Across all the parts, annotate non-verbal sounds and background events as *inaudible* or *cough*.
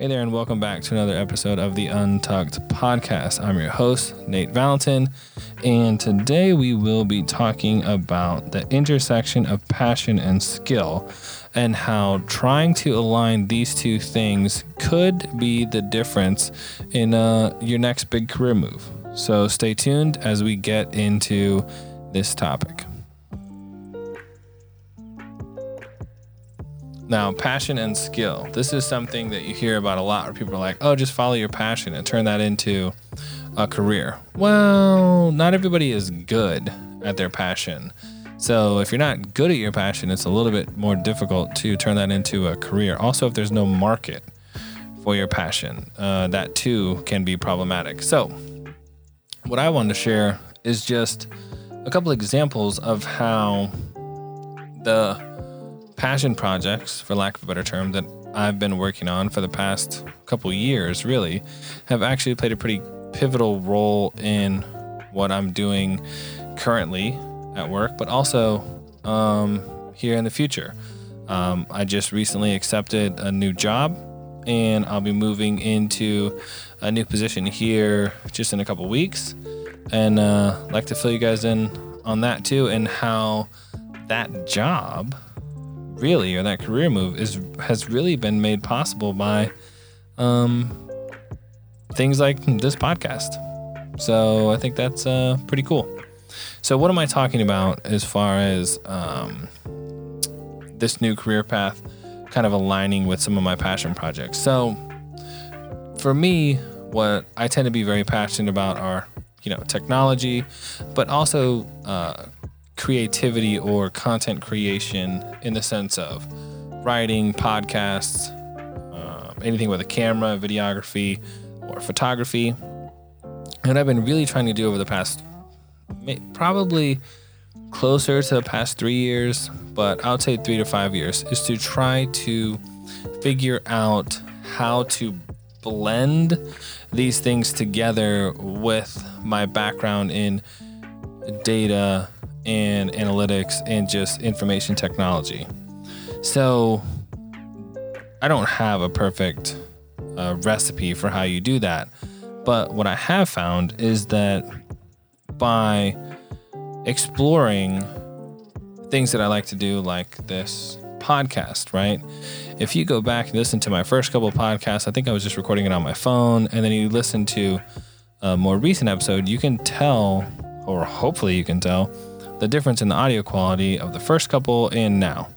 Hey there, and welcome back to another episode of the Untucked Podcast. I'm your host, Nate Valentin, and today we will be talking about the intersection of passion and skill and how trying to align these two things could be the difference in uh, your next big career move. So stay tuned as we get into this topic. Now, passion and skill. This is something that you hear about a lot where people are like, oh, just follow your passion and turn that into a career. Well, not everybody is good at their passion. So, if you're not good at your passion, it's a little bit more difficult to turn that into a career. Also, if there's no market for your passion, uh, that too can be problematic. So, what I wanted to share is just a couple examples of how the passion projects, for lack of a better term, that I've been working on for the past couple years, really, have actually played a pretty pivotal role in what I'm doing currently at work, but also um, here in the future. Um, I just recently accepted a new job, and I'll be moving into a new position here just in a couple weeks, and uh, like to fill you guys in on that too, and how that job really, or that career move, is has really been made possible by um, things like this podcast. So I think that's uh, pretty cool. So what am I talking about as far as um, this new career path, kind of aligning with some of my passion projects? So for me, what I tend to be very passionate about are you know technology, but also uh, creativity or content creation in the sense of writing, podcasts, uh, anything with a camera, videography, or photography. And I've been really trying to do over the past, probably closer to the past three years, but I would say three to five years, is to try to figure out how to blend these things together with my background in data and analytics and just information technology. So I don't have a perfect uh, recipe for how you do that. But what I have found is that by exploring things that I like to do, like this podcast, right? If you go back and listen to my first couple podcasts, I think I was just recording it on my phone, and then you listen to a more recent episode, you can tell, or hopefully you can tell, the difference in the audio quality of the first couple and now,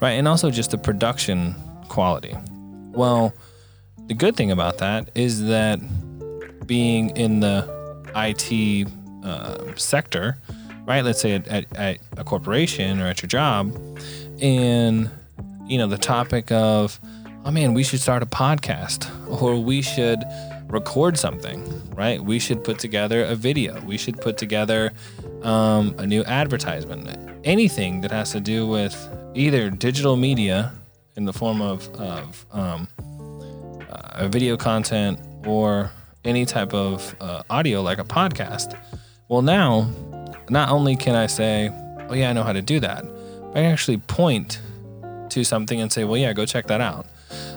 right? And also just the production quality. Well, the good thing about that is that being in the IT uh, sector, right? Let's say at, at, at a corporation or at your job, and you know the topic of, oh man, we should start a podcast, or we should record something, right? We should put together a video. We should put together um, a new advertisement, anything that has to do with either digital media in the form of, of um, uh, video content or any type of uh, audio like a podcast. Well, now, not only can I say, oh, yeah, I know how to do that, but I can actually point to something and say, well, yeah, go check that out.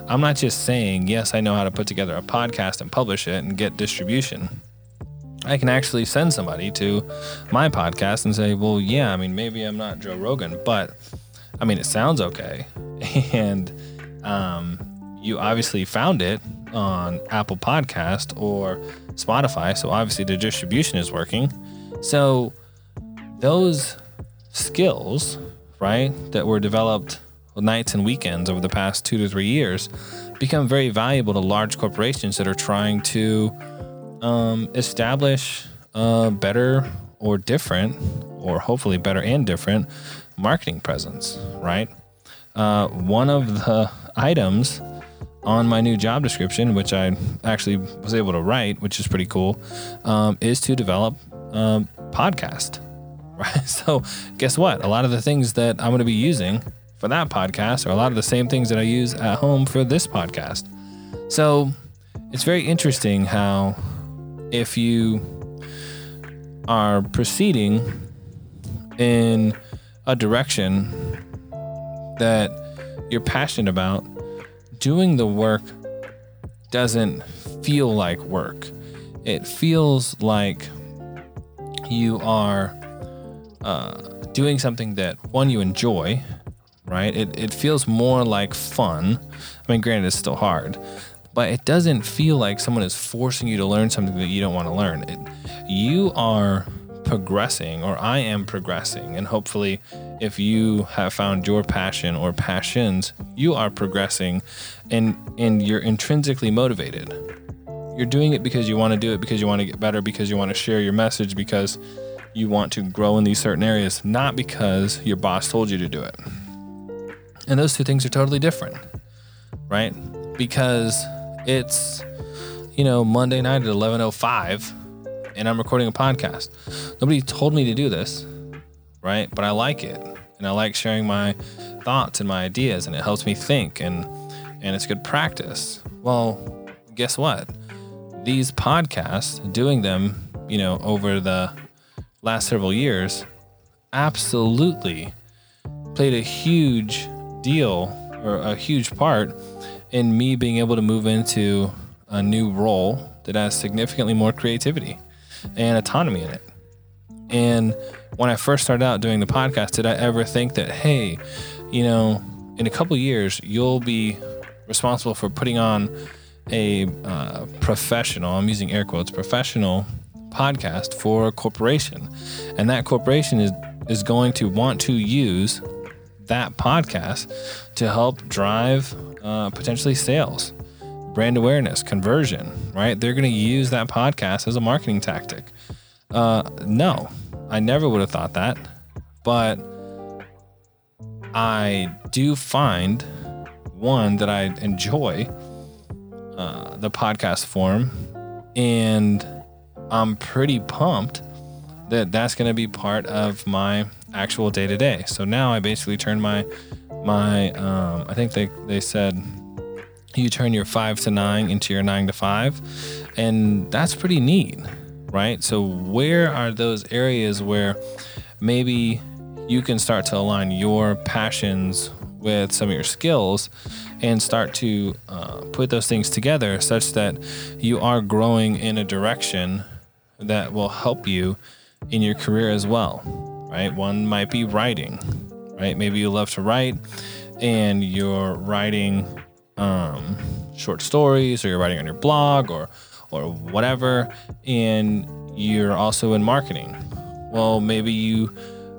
I'm not just saying, yes, I know how to put together a podcast and publish it and get distribution. I can actually send somebody to my podcast and say, well, yeah, I mean, maybe I'm not Joe Rogan, but I mean, it sounds okay. *laughs* And um, you obviously found it on Apple Podcast or Spotify. So obviously the distribution is working. So those skills, right, that were developed nights and weekends over the past two to three years become very valuable to large corporations that are trying to um, establish a better or different, or hopefully better and different, marketing presence, right? Uh, one of the items on my new job description, which I actually was able to write, which is pretty cool, um, is to develop a podcast. Right. *laughs* So, guess what? A lot of the things that I'm going to be using for that podcast are a lot of the same things that I use at home for this podcast. So it's very interesting how if you are proceeding in a direction that you're passionate about, doing the work doesn't feel like work. It feels like you are uh, doing something that one you enjoy, right? It, it feels more like fun. I mean, granted, it's still hard, but it doesn't feel like someone is forcing you to learn something that you don't want to learn. It, you are progressing, or I am progressing, and hopefully, if you have found your passion or passions, you are progressing, and and you're intrinsically motivated. You're doing it because you want to do it, because you want to get better, because you want to share your message, because you want to grow in these certain areas, not because your boss told you to do it. And those two things are totally different, right? Because it's, you know, Monday night at 11:05 and I'm recording a podcast. Nobody told me to do this, right? But I like it. And I like sharing my thoughts and my ideas and it helps me think and and it's good practice. Well, guess what? These podcasts, doing them, you know, over the last several years absolutely played a huge deal or a huge part in me being able to move into a new role that has significantly more creativity and autonomy in it. And when I first started out doing the podcast, did I ever think that, hey, you know, in a couple years, you'll be responsible for putting on a uh, professional, I'm using air quotes, professional podcast for a corporation. And that corporation is, is going to want to use that podcast to help drive uh, potentially sales, brand awareness, conversion, right? They're going to use that podcast as a marketing tactic. Uh, no, I never would have thought that. But I do find one that I enjoy uh, the podcast form, and I'm pretty pumped that that's going to be part of my actual day to day. So now I basically turn my my um, I think they they said you turn your five to nine into your nine to five, and that's pretty neat, right? So where are those areas where maybe you can start to align your passions with some of your skills and start to uh, put those things together such that you are growing in a direction that will help you in your career as well, right? One might be writing, right? Maybe you love to write and you're writing um, short stories or you're writing on your blog or or whatever and you're also in marketing. Well, maybe you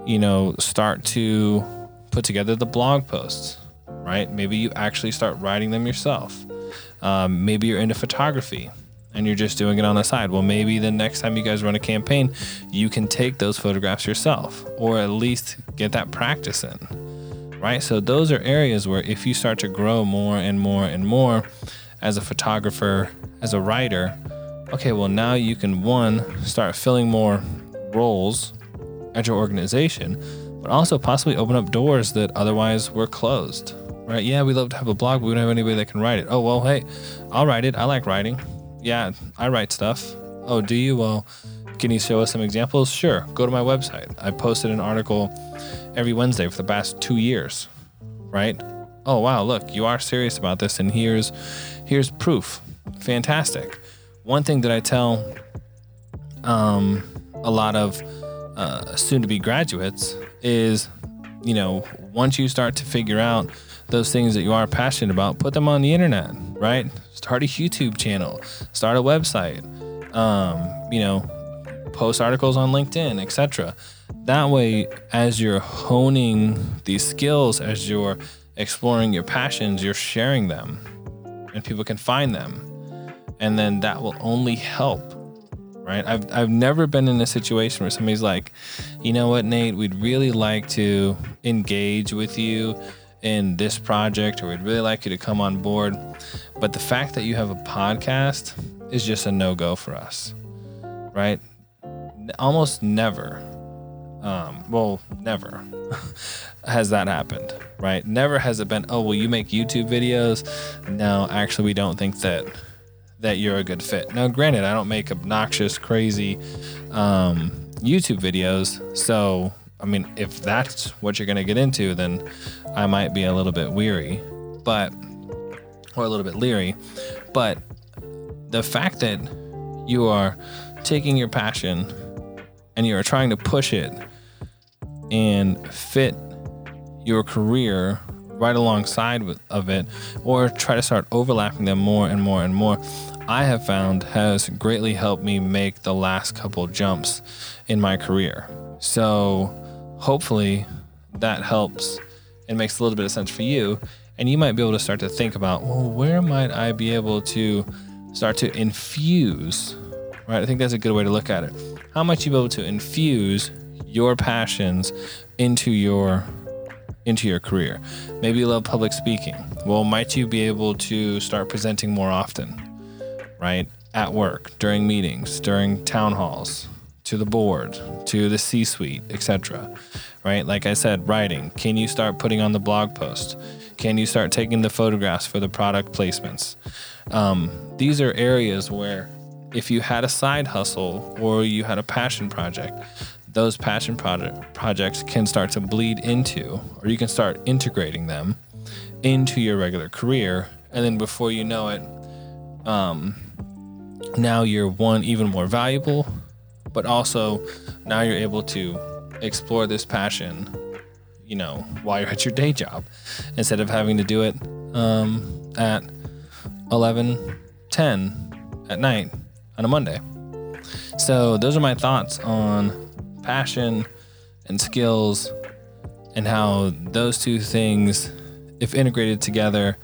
you know start to put together the blog posts, right? Maybe you actually start writing them yourself. Um, maybe you're into photography and you're just doing it on the side. Well, maybe the next time you guys run a campaign, you can take those photographs yourself or at least get that practice in, right? So, those are areas where if you start to grow more and more and more as a photographer, as a writer, okay, well, now you can one, start filling more roles at your organization, but also possibly open up doors that otherwise were closed. Right? Yeah, we love to have a blog, but we don't have anybody that can write it. Oh, well, hey, I'll write it. I like writing yeah, I write stuff. Oh, do you? Well, can you show us some examples? Sure. Go to my website. I posted an article every Wednesday for the past two years, right? Oh wow, look, you are serious about this, and here's here's proof. Fantastic. One thing that I tell um, a lot of uh, soon-to-be graduates is, you know, once you start to figure out those things that you are passionate about, put them on the internet, right? Start a YouTube channel, start a website, um, you know, post articles on LinkedIn, etc. That way, as you're honing these skills, as you're exploring your passions, you're sharing them and people can find them. And then that will only help, right? I've, I've never been in a situation where somebody's like, you know what, Nate, we'd really like to engage with you in this project or we'd really like you to come on board. But the fact that you have a podcast is just a no go for us, right? Almost never, um, well, never *laughs* has that happened, right? Never has it been, oh, well, you make YouTube videos. No, actually, we don't think that that you're a good fit. Now, granted, I don't make obnoxious, crazy um, YouTube videos, so I mean, if that's what you're going to get into, then I might be a little bit weary, but or a little bit leery. But the fact that you are taking your passion and you are trying to push it and fit your career right alongside with, of it or try to start overlapping them more and more and more i have found has greatly helped me make the last couple jumps in my career. So hopefully that helps and makes a little bit of sense for you and you might be able to start to think about well where might i be able to start to infuse right? I think that's a good way to look at it. How much you be able to infuse your passions into your into your career. Maybe you love public speaking. Well might you be able to start presenting more often right? At work during meetings during town halls to the board to the c suite etc right? Like i said writing. Can you start putting on the blog post? Can you start taking the photographs for the product placements? Um, these are areas where if you had a side hustle or you had a passion project, those passion project projects can start to bleed into, or you can start integrating them into your regular career. And then before you know it, um, now you're one even more valuable, but also now you're able to explore this passion, you know, while you're at your day job instead of having to do it um, at 11, 10 at night on a Monday. So, those are my thoughts on passion and skills and how those two things, if integrated together,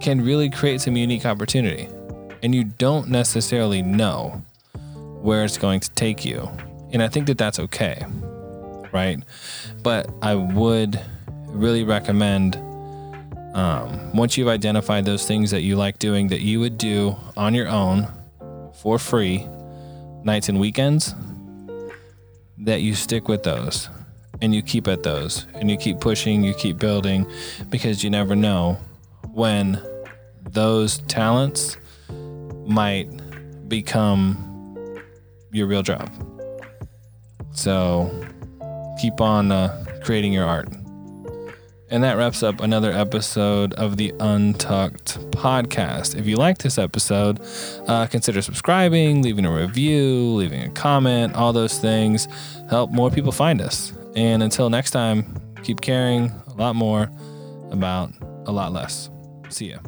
can really create some unique opportunity. And you don't necessarily know where it's going to take you. And I think that that's okay, right? But I would really recommend um, once you've identified those things that you like doing that you would do on your own for free nights and weekends that you stick with those and you keep at those and you keep pushing, you keep building because you never know when those talents might become your real job. So keep on uh, creating your art. And that wraps up another episode of the Untucked podcast. If you like this episode, uh, consider subscribing, leaving a review, leaving a comment, all those things help more people find us. And until next time, keep caring a lot more about a lot less. See ya.